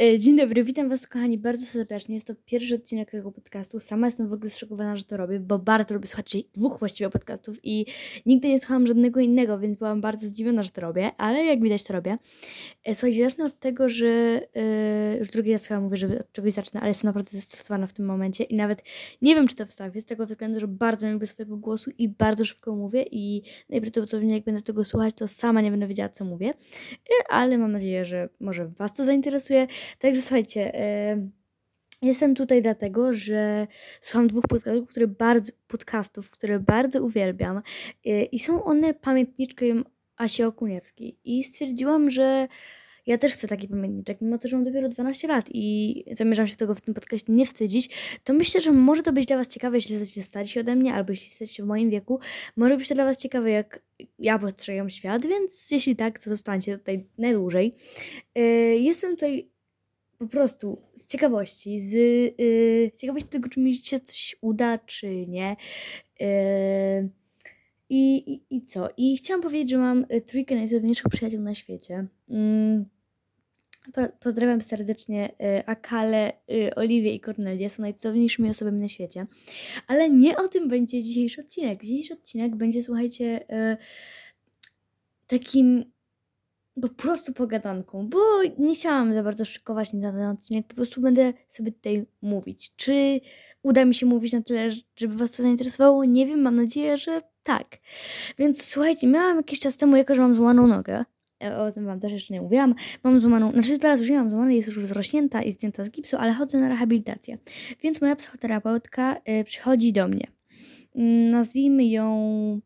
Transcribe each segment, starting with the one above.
E, Dzień dobry, witam Was kochani bardzo serdecznie. Jest to pierwszy odcinek tego podcastu. Sama jestem w ogóle zszokowana, że to robię, bo bardzo lubię słuchać dwóch właściwie podcastów i nigdy nie słuchałam żadnego innego, więc byłam bardzo zdziwiona, że to robię, ale jak widać to robię. E, Słuchajcie, zacznę od tego, że e, już drugi raz chyba mówię, żeby od czegoś zacznę, ale jestem naprawdę zestresowana w tym momencie i nawet nie wiem, czy to wstawię, z tego względu, że bardzo lubię swojego głosu i bardzo szybko mówię i najprawdopodobniej jak będę tego słuchać, to sama nie będę wiedziała, co mówię, ale mam nadzieję, że może Was to zainteresuje. Także słuchajcie, e, jestem tutaj dlatego, że słucham dwóch podcastów, które bardzo, podcastów, które bardzo uwielbiam e, i są one pamiętniczkiem Asi Okuniewskiej i stwierdziłam, że ja też chcę taki pamiętniczek, mimo to, że mam dopiero 12 lat i zamierzam się tego w tym podcaście nie wstydzić, to myślę, że może to być dla Was ciekawe, jeśli jesteście starsi ode mnie, albo jeśli jesteście w moim wieku, może być to dla Was ciekawe, jak ja postrzegam świat, więc jeśli tak, to zostańcie tutaj najdłużej. E, Jestem tutaj po prostu z ciekawości, z, yy, z ciekawości tego, czy mi się coś uda, czy nie. Yy, i, i, co? I chciałam powiedzieć, że mam y, trójkę najcudowniejszych przyjaciół na świecie. Po- Pozdrawiam serdecznie y, Akale, y, Oliwię i Cornelię. Są najcudowniejszymi osobami na świecie. Ale nie o tym będzie dzisiejszy odcinek. Dzisiejszy odcinek będzie, słuchajcie, y, takim po prostu pogadanką, bo nie chciałam za bardzo szykować na ten odcinek, po prostu będę sobie tutaj mówić. Czy uda mi się mówić na tyle, żeby Was to zainteresowało? Nie wiem, mam nadzieję, że tak. Więc słuchajcie, miałam jakiś czas temu, jako że mam złamaną nogę, e, o tym Wam też jeszcze nie mówiłam, mam złamaną, znaczy teraz już nie mam złamanej, jest już zrośnięta i zdjęta z gipsu, ale chodzę na rehabilitację. Więc moja psychoterapeutka y, przychodzi do mnie. Mm, Nazwijmy ją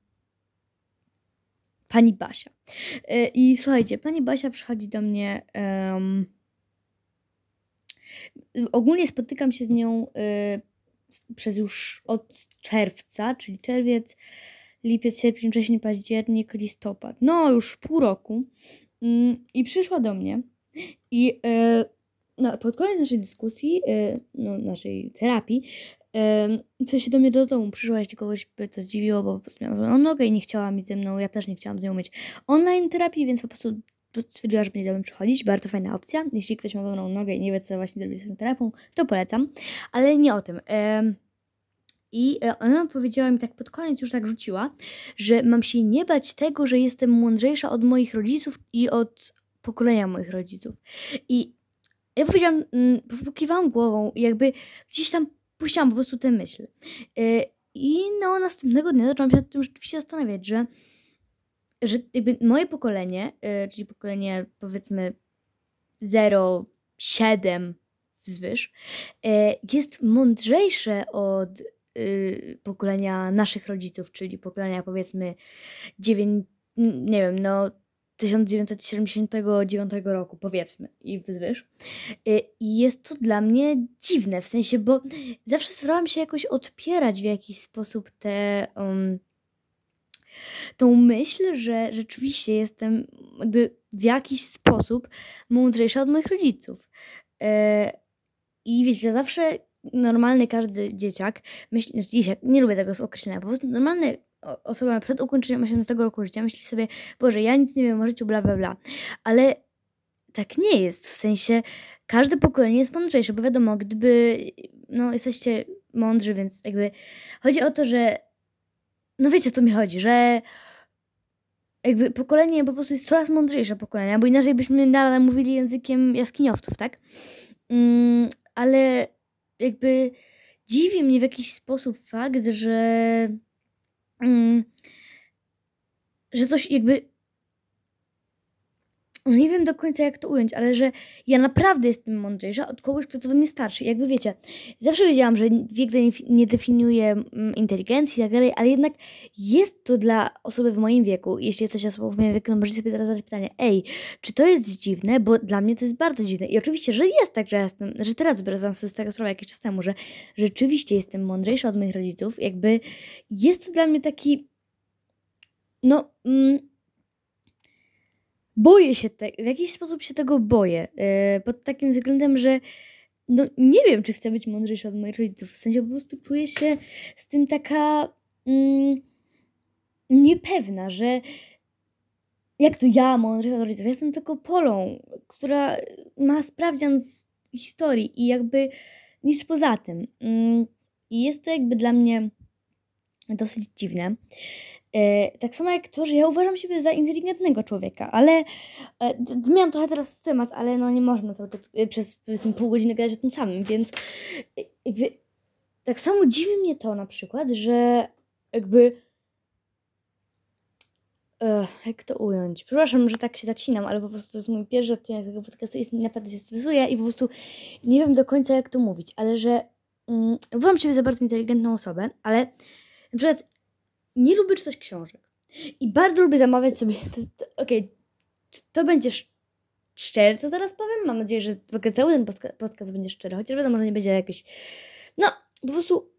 pani Basia. E, I słuchajcie, pani Basia przychodzi do mnie. em, ogólnie spotykam się z nią e, przez już od czerwca, czyli czerwiec, lipiec, sierpień, wrzesień, październik, listopad. No, już pół roku. Mm, I przyszła do mnie i e, no, pod koniec naszej dyskusji, e, no, naszej terapii, em, coś się do mnie do domu przyszła, jeśli kogoś by to zdziwiło, bo po prostu miałam złamaną nogę i nie chciała mieć ze mną, ja też nie chciałam z nią mieć online terapii, więc po prostu stwierdziła, że do mnie przychodzić. Bardzo fajna opcja. Jeśli ktoś ma złamaną nogę i nie wie, co właśnie zrobić z swoją terapią, to polecam. Ale nie o tym. I e, ona powiedziała mi tak pod koniec, już tak rzuciła, że mam się nie bać tego, że jestem mądrzejsza od moich rodziców i od pokolenia moich rodziców. I ja powiedziałam, mm, pokiwałam głową jakby gdzieś tam puściłam po prostu tę myśl. E, I no, następnego dnia zaczęłam się nad tym rzeczywiście zastanawiać, że, że jakby moje pokolenie, e, czyli pokolenie powiedzmy 0,7 wzwyż, e, jest mądrzejsze od y, pokolenia naszych rodziców, czyli pokolenia powiedzmy 9, nie wiem, no 1979 roku, powiedzmy, i wzwyż. Y, I jest to dla mnie dziwne, w sensie, bo zawsze starałam się jakoś odpierać w jakiś sposób tę um, tą myśl, że rzeczywiście jestem jakby w jakiś sposób mądrzejsza od moich rodziców. E, I wiecie, zawsze normalny każdy dzieciak myśli, znaczy dzieciak, nie lubię tego określenia, po prostu normalny osoba przed ukończeniem 18 roku życia myśli sobie, Boże, ja nic nie wiem o życiu, bla, bla, bla. Ale tak nie jest, w sensie każde pokolenie jest mądrzejsze, bo wiadomo, gdyby, no jesteście mądrzy, więc jakby chodzi o to, że no wiecie, o co mi chodzi, że jakby pokolenie po prostu jest coraz mądrzejsze pokolenie, bo inaczej byśmy nadal mówili językiem jaskiniowców, tak? Mm, ale jakby dziwi mnie w jakiś sposób fakt, że że coś jakby nie wiem do końca jak to ująć, ale że ja naprawdę jestem mądrzejsza od kogoś, kto to mnie starszy. Jakby wiecie, zawsze wiedziałam, że wiek nie definiuje mm, inteligencji i tak dalej, ale jednak jest to dla osoby w moim wieku. Jeśli jesteś osobą w moim wieku, no możecie sobie teraz zadać pytanie, ej, czy to jest dziwne? Bo dla mnie to jest bardzo dziwne. I oczywiście, że jest tak, że ja jestem, że teraz dopiero sobie z tego sprawę jakiś czas temu, że rzeczywiście jestem mądrzejsza od moich rodziców. Jakby jest to dla mnie taki, no... Mm, boję się tego, w jakiś sposób się tego boję. Yy, pod takim względem, że no nie wiem, czy chcę być mądrzejsza od moich rodziców. W sensie po prostu czuję się z tym taka mm, niepewna, że jak to ja mądrych od rodziców? Ja jestem tylko Polą, która ma sprawdzian z historii i jakby nic poza tym. Mm, I jest to jakby dla mnie dosyć dziwne. E, tak samo jak to, że ja uważam siebie za inteligentnego człowieka, ale e, zmieniam trochę teraz temat, ale no nie można cały czas e, przez pół godziny gadać o tym samym, więc jakby tak samo dziwi mnie to na przykład, że jakby jak to ująć? Przepraszam, że tak się zacinam, ale po prostu to jest mój pierwszy odcinek tego podcastu i naprawdę się stresuję i po prostu nie wiem do końca jak to mówić, ale że mm, uważam siebie za bardzo inteligentną osobę, ale na przykład nie lubię czytać książek. I bardzo lubię zamawiać sobie. Okej, okay, to będzie szczere, co teraz powiem. Mam nadzieję, że w ogóle cały ten podcast będzie szczery, chociaż wiadomo, że nie będzie jakiś. No, po prostu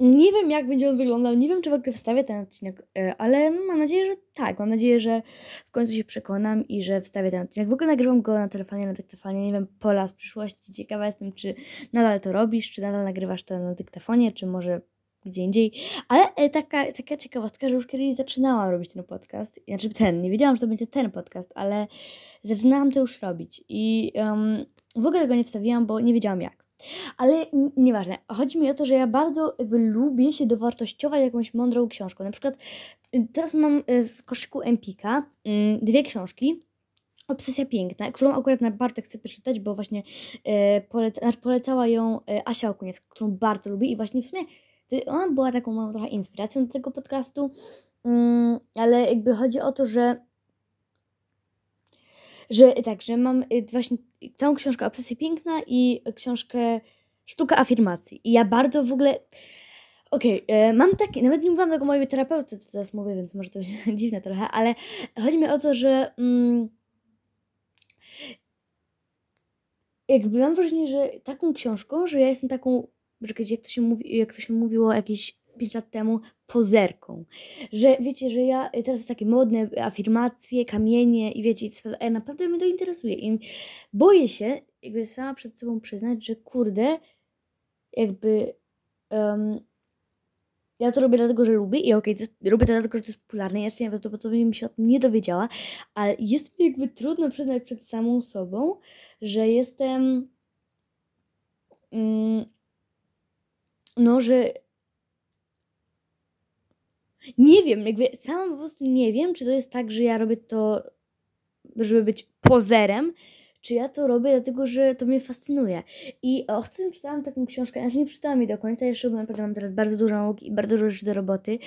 nie wiem, jak będzie on wyglądał. Nie wiem, czy w ogóle wstawię ten odcinek, e, ale mam nadzieję, że tak. Mam nadzieję, że w końcu się przekonam i że wstawię ten odcinek. W ogóle nagrywam go na telefonie, na dyktafonie. Nie wiem, Pola z przyszłości. Ciekawa jestem, czy nadal to robisz, czy nadal nagrywasz to na dyktafonie, czy może gdzie indziej. Ale e, taka, taka ciekawostka, że już kiedyś zaczynałam robić ten podcast. Znaczy ten, nie wiedziałam, że to będzie ten podcast, ale zaczynałam to już robić. I um, w ogóle go nie wstawiłam, bo nie wiedziałam jak. Ale nieważne. Chodzi mi o to, że ja bardzo jakby lubię się dowartościować jakąś mądrą książką. Na przykład y, teraz mam y, w koszyku Empika mm, dwie książki. Obsesja Piękna, którą akurat bardzo chcę przeczytać, bo właśnie e, poleca, znaczy polecała ją e, Asia Okuniewska, którą bardzo lubię i właśnie w sumie ona była taką małą trochę inspiracją do tego podcastu, mm, ale jakby chodzi o to, że że tak, że mam y, właśnie całą książkę Obsesja Piękna i książkę Sztuka Afirmacji. I ja bardzo w ogóle... Okej, okay, mam takie, nawet nie mówiłam tego mojej terapeutce, co teraz mówię, więc może to być dziwne trochę, ale chodzi mi o to, że mm, jakby mam wrażenie, że taką książką, że ja jestem taką czekajcie, jak to się mówi, jak to się mówiło jakieś 5 lat temu, pozerką. Że wiecie, że ja teraz jest takie modne afirmacje, kamienie i wiecie, naprawdę mnie to interesuje. I boję się jakby sama przed sobą przyznać, że kurde, jakby um, ja to robię dlatego, że lubię i okej, okay, robię to dlatego, że to jest popularne. Ja jeszcze nie prawdopodobnie mi się o tym nie dowiedziała, ale jest mi jakby trudno przyznać przed samą sobą, że jestem. Mm, no, że nie wiem, jakby sama po prostu nie wiem, czy to jest tak, że ja robię to, żeby być pozerem, czy ja to robię dlatego, że to mnie fascynuje. I ostatnio czytałam taką książkę, znaczy nie czytałam jej do końca, jeszcze bo naprawdę mam teraz bardzo dużo nauki i bardzo dużo rzeczy do roboty,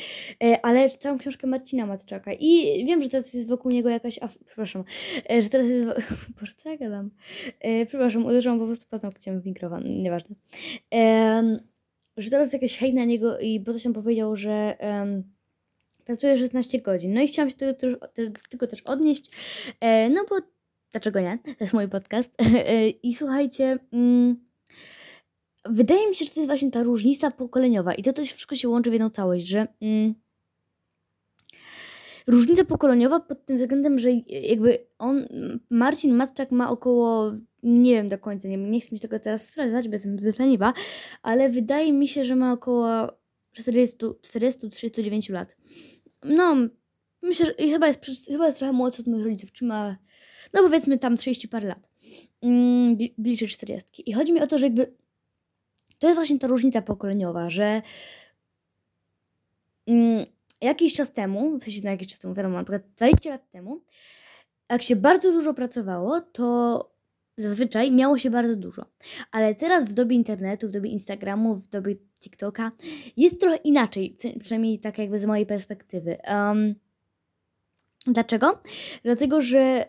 e, ale czytałam książkę Marcina Matczaka i wiem, że teraz jest wokół niego jakaś, af... przepraszam, e, że teraz jest, Boże, co ja gadam? E, przepraszam, uderzyłam po prostu paznokciem w mikrofon, nieważne że teraz jakaś hejt na niego i bo coś tam powiedział, że um, pracuje 16 godzin. No i chciałam się do tego, tego też odnieść, e, no bo dlaczego nie? To jest mój podcast. E, I słuchajcie, mm, wydaje mi się, że to jest właśnie ta różnica pokoleniowa i to też wszystko się łączy w jedną całość, że mm, różnica pokoleniowa pod tym względem, że jakby on, Marcin Matczak ma około nie wiem do końca, nie, nie chcę mi tego teraz sprawdzać, bo jestem zbyt leniwa, ale wydaje mi się, że ma około 40-39 lat. No, myślę, że chyba jest, chyba jest trochę młodszy od moich rodziców, czy ma, no powiedzmy tam 30 parę lat, mm, bliżej 40. I chodzi mi o to, że jakby to jest właśnie ta różnica pokoleniowa, że mm, jakiś czas temu, w sensie na jakiś czas temu, wiadomo, na przykład 20 lat temu, jak się bardzo dużo pracowało, to Zazwyczaj miało się bardzo dużo, ale teraz w dobie internetu, w dobie Instagramu, w dobie TikToka jest trochę inaczej, przynajmniej tak jakby z mojej perspektywy. Um, dlaczego? Dlatego, że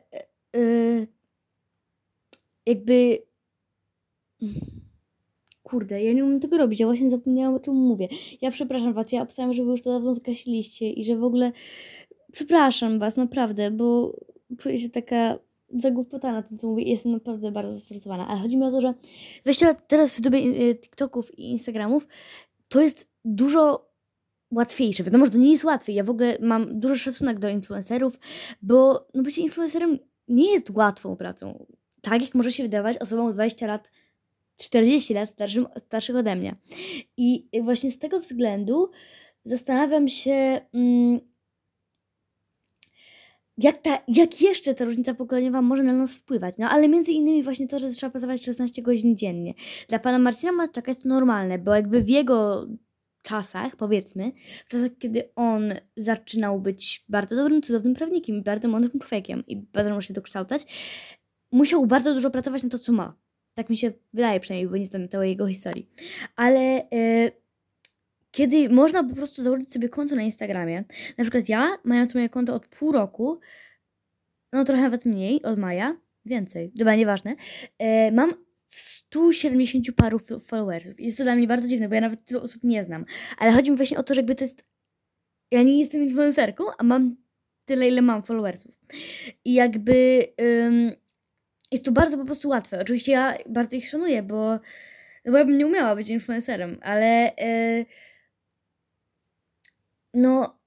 yy, jakby. Kurde, ja nie umiem tego robić, ja właśnie zapomniałam o czym mówię. Ja przepraszam Was, ja obstałem, że Wy już to dawno zgasiliście i że w ogóle. Przepraszam Was, naprawdę, bo czuję się taka zagłupota na tym, co mówię jestem naprawdę bardzo zestresowana. Ale chodzi mi o to, że 20 lat teraz w dobie y, TikToków i Instagramów to jest dużo łatwiejsze. Wiadomo, że to nie jest łatwe. Ja w ogóle mam dużo szacunek do influencerów, bo no bycie influencerem nie jest łatwą pracą. Tak jak może się wydawać osobom 20 lat, 40 lat starszym, starszych ode mnie. I właśnie z tego względu zastanawiam się, mm, jak, ta, jak jeszcze ta różnica pokoleniowa może na nas wpływać. No ale między innymi właśnie to, że trzeba pracować 16 godzin dziennie. Dla pana Marcina Matczaka jest to normalne, bo jakby w jego czasach, powiedzmy, w czasach, kiedy on zaczynał być bardzo dobrym, cudownym prawnikiem bardzo mądrym człowiekiem i bardzo się dokształcać, musiał bardzo dużo pracować na to, co ma. Tak mi się wydaje przynajmniej, bo nie znam całej jego historii. Ale e, kiedy można po prostu założyć sobie konto na Instagramie, na przykład ja, mając moje konto od pół roku, no trochę nawet mniej, od maja, więcej, dobra, nieważne, e, mam 170 paru followersów. Jest to dla mnie bardzo dziwne, bo ja nawet tylu osób nie znam. Ale chodzi mi właśnie o to, że jakby to jest... Ja nie jestem influencerką, a mam tyle, ile mam followersów. I jakby... Ym, jest to bardzo po prostu łatwe. Oczywiście ja bardzo ich szanuję, bo, no bo ja bym nie umiała być influencerem, ale yy, no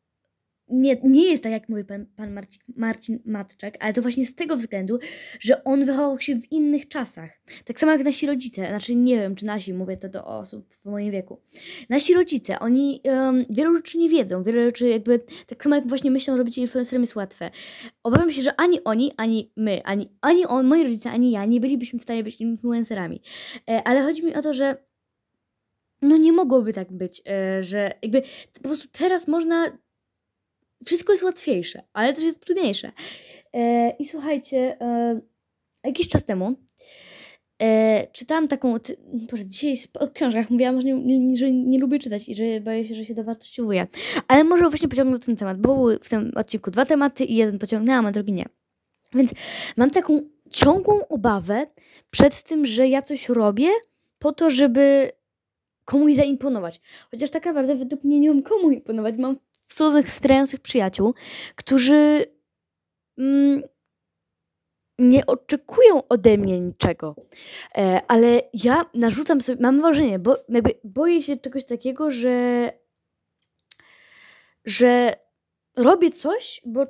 nie, nie jest tak, jak mówi pan, pan Marcin, Marcin Matczak, ale to właśnie z tego względu, że on wychował się w innych czasach. Tak samo jak nasi rodzice, znaczy nie wiem, czy nasi, mówię to do osób w moim wieku. Nasi rodzice, oni um, wielu rzeczy nie wiedzą, wiele rzeczy jakby, tak samo jak właśnie myślą, że bycie influencerem jest łatwe. Obawiam się, że ani oni, ani my, ani, ani on, moi rodzice, ani ja nie bylibyśmy w stanie być influencerami. E, ale chodzi mi o to, że no nie mogłoby tak być, e, że jakby po prostu teraz można wszystko jest łatwiejsze, ale też jest trudniejsze. E, I słuchajcie, e, jakiś czas temu czytałam taką, Boże, dzisiaj o książkach mówiłam, że nie, że nie lubię czytać i że boję się, że się dowartościowuję. Ale może właśnie pociągnę ten temat, bo były w tym odcinku dwa tematy i jeden pociągnęłam, a drugi nie. Więc mam taką ciągłą obawę przed tym, że ja coś robię po to, żeby komuś zaimponować. Chociaż tak naprawdę według mnie nie mam komu imponować. Mam cudnych, wspierających przyjaciół, którzy mm, nie oczekują ode mnie niczego. E, ale ja narzucam sobie, mam wrażenie, bo jakby boję się czegoś takiego, że że robię coś, bo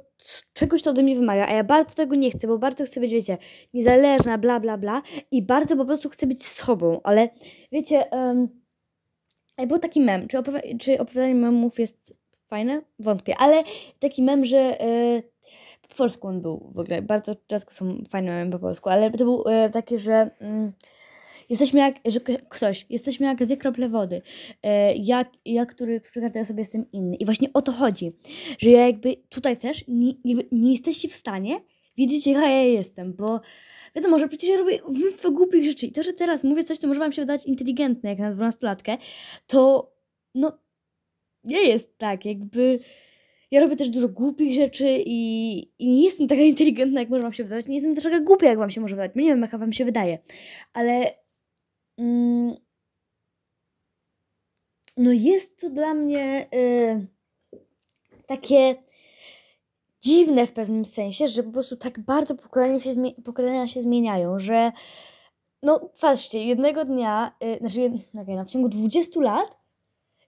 czegoś to ode mnie wymaga, a ja bardzo tego nie chcę, bo bardzo chcę być, wiecie, niezależna, bla, bla, bla i bardzo po prostu chcę być sobą, ale wiecie, um, był taki mem, czy, opowi- czy opowiadanie memów jest fajne? Wątpię, ale taki mem, że yy, po polsku on był w ogóle, bardzo rzadko są fajne memy po polsku, ale to był yy, taki, że yy, jesteśmy jak, że ktoś, jesteśmy jak dwie krople wody, yy, ja, ja, który przy każdej osobie jestem inny. I właśnie o to chodzi, że ja jakby tutaj też nie, nie jesteście w stanie wiedzieć, jaka ja jestem, bo wiadomo, że przecież ja robię mnóstwo głupich rzeczy i to, że teraz mówię coś, co może wam się wydać inteligentne, jak na dwunastolatkę, to no nie jest tak, jakby ja robię też dużo głupich rzeczy i, i nie jestem taka inteligentna, jak może wam się wydawać. Nie jestem też taka głupia, jak wam się może wydawać. Nie wiem, jaka wam się wydaje. Ale mm, no jest to dla mnie y, takie dziwne w pewnym sensie, że po prostu tak bardzo pokolenia się, pokolenia się zmieniają, że no patrzcie, jednego dnia, y, znaczy okay, no, w ciągu 20 lat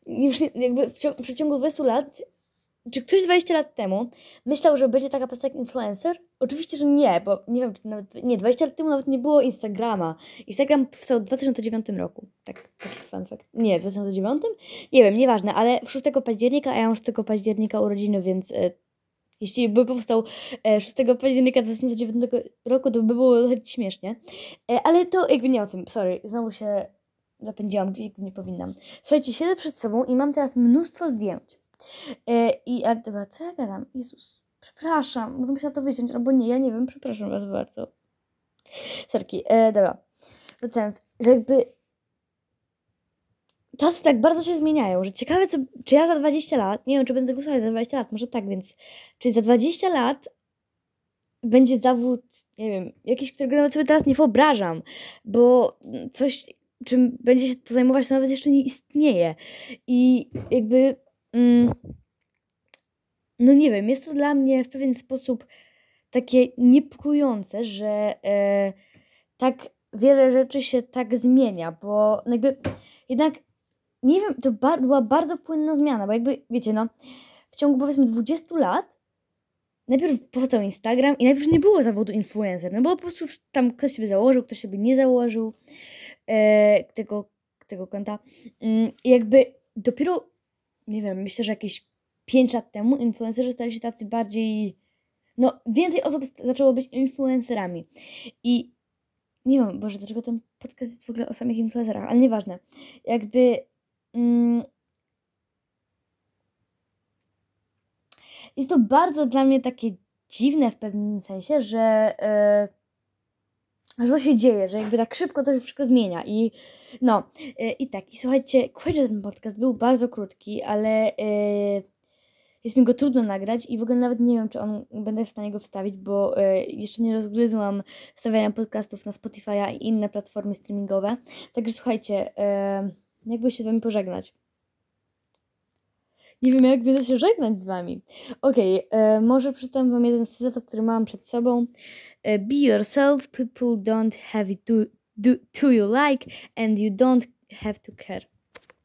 już jakby w, w przeciągu 20 lat, czy ktoś 20 lat temu myślał, że będzie taka praca jak influencer? Oczywiście, że nie, bo nie wiem, czy nawet, nie, 20 lat temu nawet nie było Instagrama. Instagram powstał w 2009 roku. Tak, taki fun fact. Nie, w 2009? Nie wiem, nieważne, ale 6 października, a ja mam 6 października urodziny, więc e, jeśli by powstał 6 e, października 2009 roku, to by było dosyć śmiesznie. E, ale to jakby nie o tym, sorry, znowu się zapędziłam gdzieś, gdzie nie powinnam. Słuchajcie, siedzę przed sobą i mam teraz mnóstwo zdjęć. E, I, ale dobra, co ja gadam? Jezus, przepraszam, będę musiała to wyciąć, albo nie, ja nie wiem, przepraszam was bardzo. Serki, e, dobra. Wracając, że jakby czasy tak bardzo się zmieniają, że ciekawe, co, czy ja za 20 lat, nie wiem, czy będę głosować za 20 lat, może tak, więc czy za 20 lat będzie zawód, nie wiem, jakiś, którego nawet sobie teraz nie wyobrażam, bo coś, czym będzie się to zajmować, to nawet jeszcze nie istnieje. I jakby. Mm, no nie wiem, jest to dla mnie w pewien sposób takie niepokojące, że e, tak wiele rzeczy się tak zmienia, bo jakby jednak nie wiem, to bar była bardzo płynna zmiana, bo jakby wiecie, no w ciągu powiedzmy 20 lat najpierw powstał Instagram i najpierw nie było zawodu influencer, no bo po prostu tam ktoś sobie założył, ktoś sobie nie założył e, tego, tego konta. Mm, jakby dopiero, nie wiem, myślę, że jakieś 5 lat temu influencerzy stali się tacy bardziej no, więcej osób zaczęło być influencerami. I nie wiem, Boże, dlaczego ten podcast jest w ogóle o samych influencerach, ale nieważne. Jakby. Mm, jest to bardzo dla mnie takie dziwne w pewnym sensie, że. Yy, że to się dzieje, że jakby tak szybko to się wszystko zmienia i no yy, i tak, i słuchajcie, że ten podcast był bardzo krótki, ale yy, jest mi go trudno nagrać i w ogóle nawet nie wiem, czy on będę w stanie go wstawić, bo jeszcze nie rozgryzłam stawiania podcastów na Spotify'a i inne platformy streamingowe, także słuchajcie, yy, jakby się z wami pożegnać. Nie wiem, jak będę się żegnać z wami. Okej, e, może przeczytam wam jeden z cytatów, który mam przed sobą. E, Be yourself, people don't have it to, do, to you like, and you don't have to care.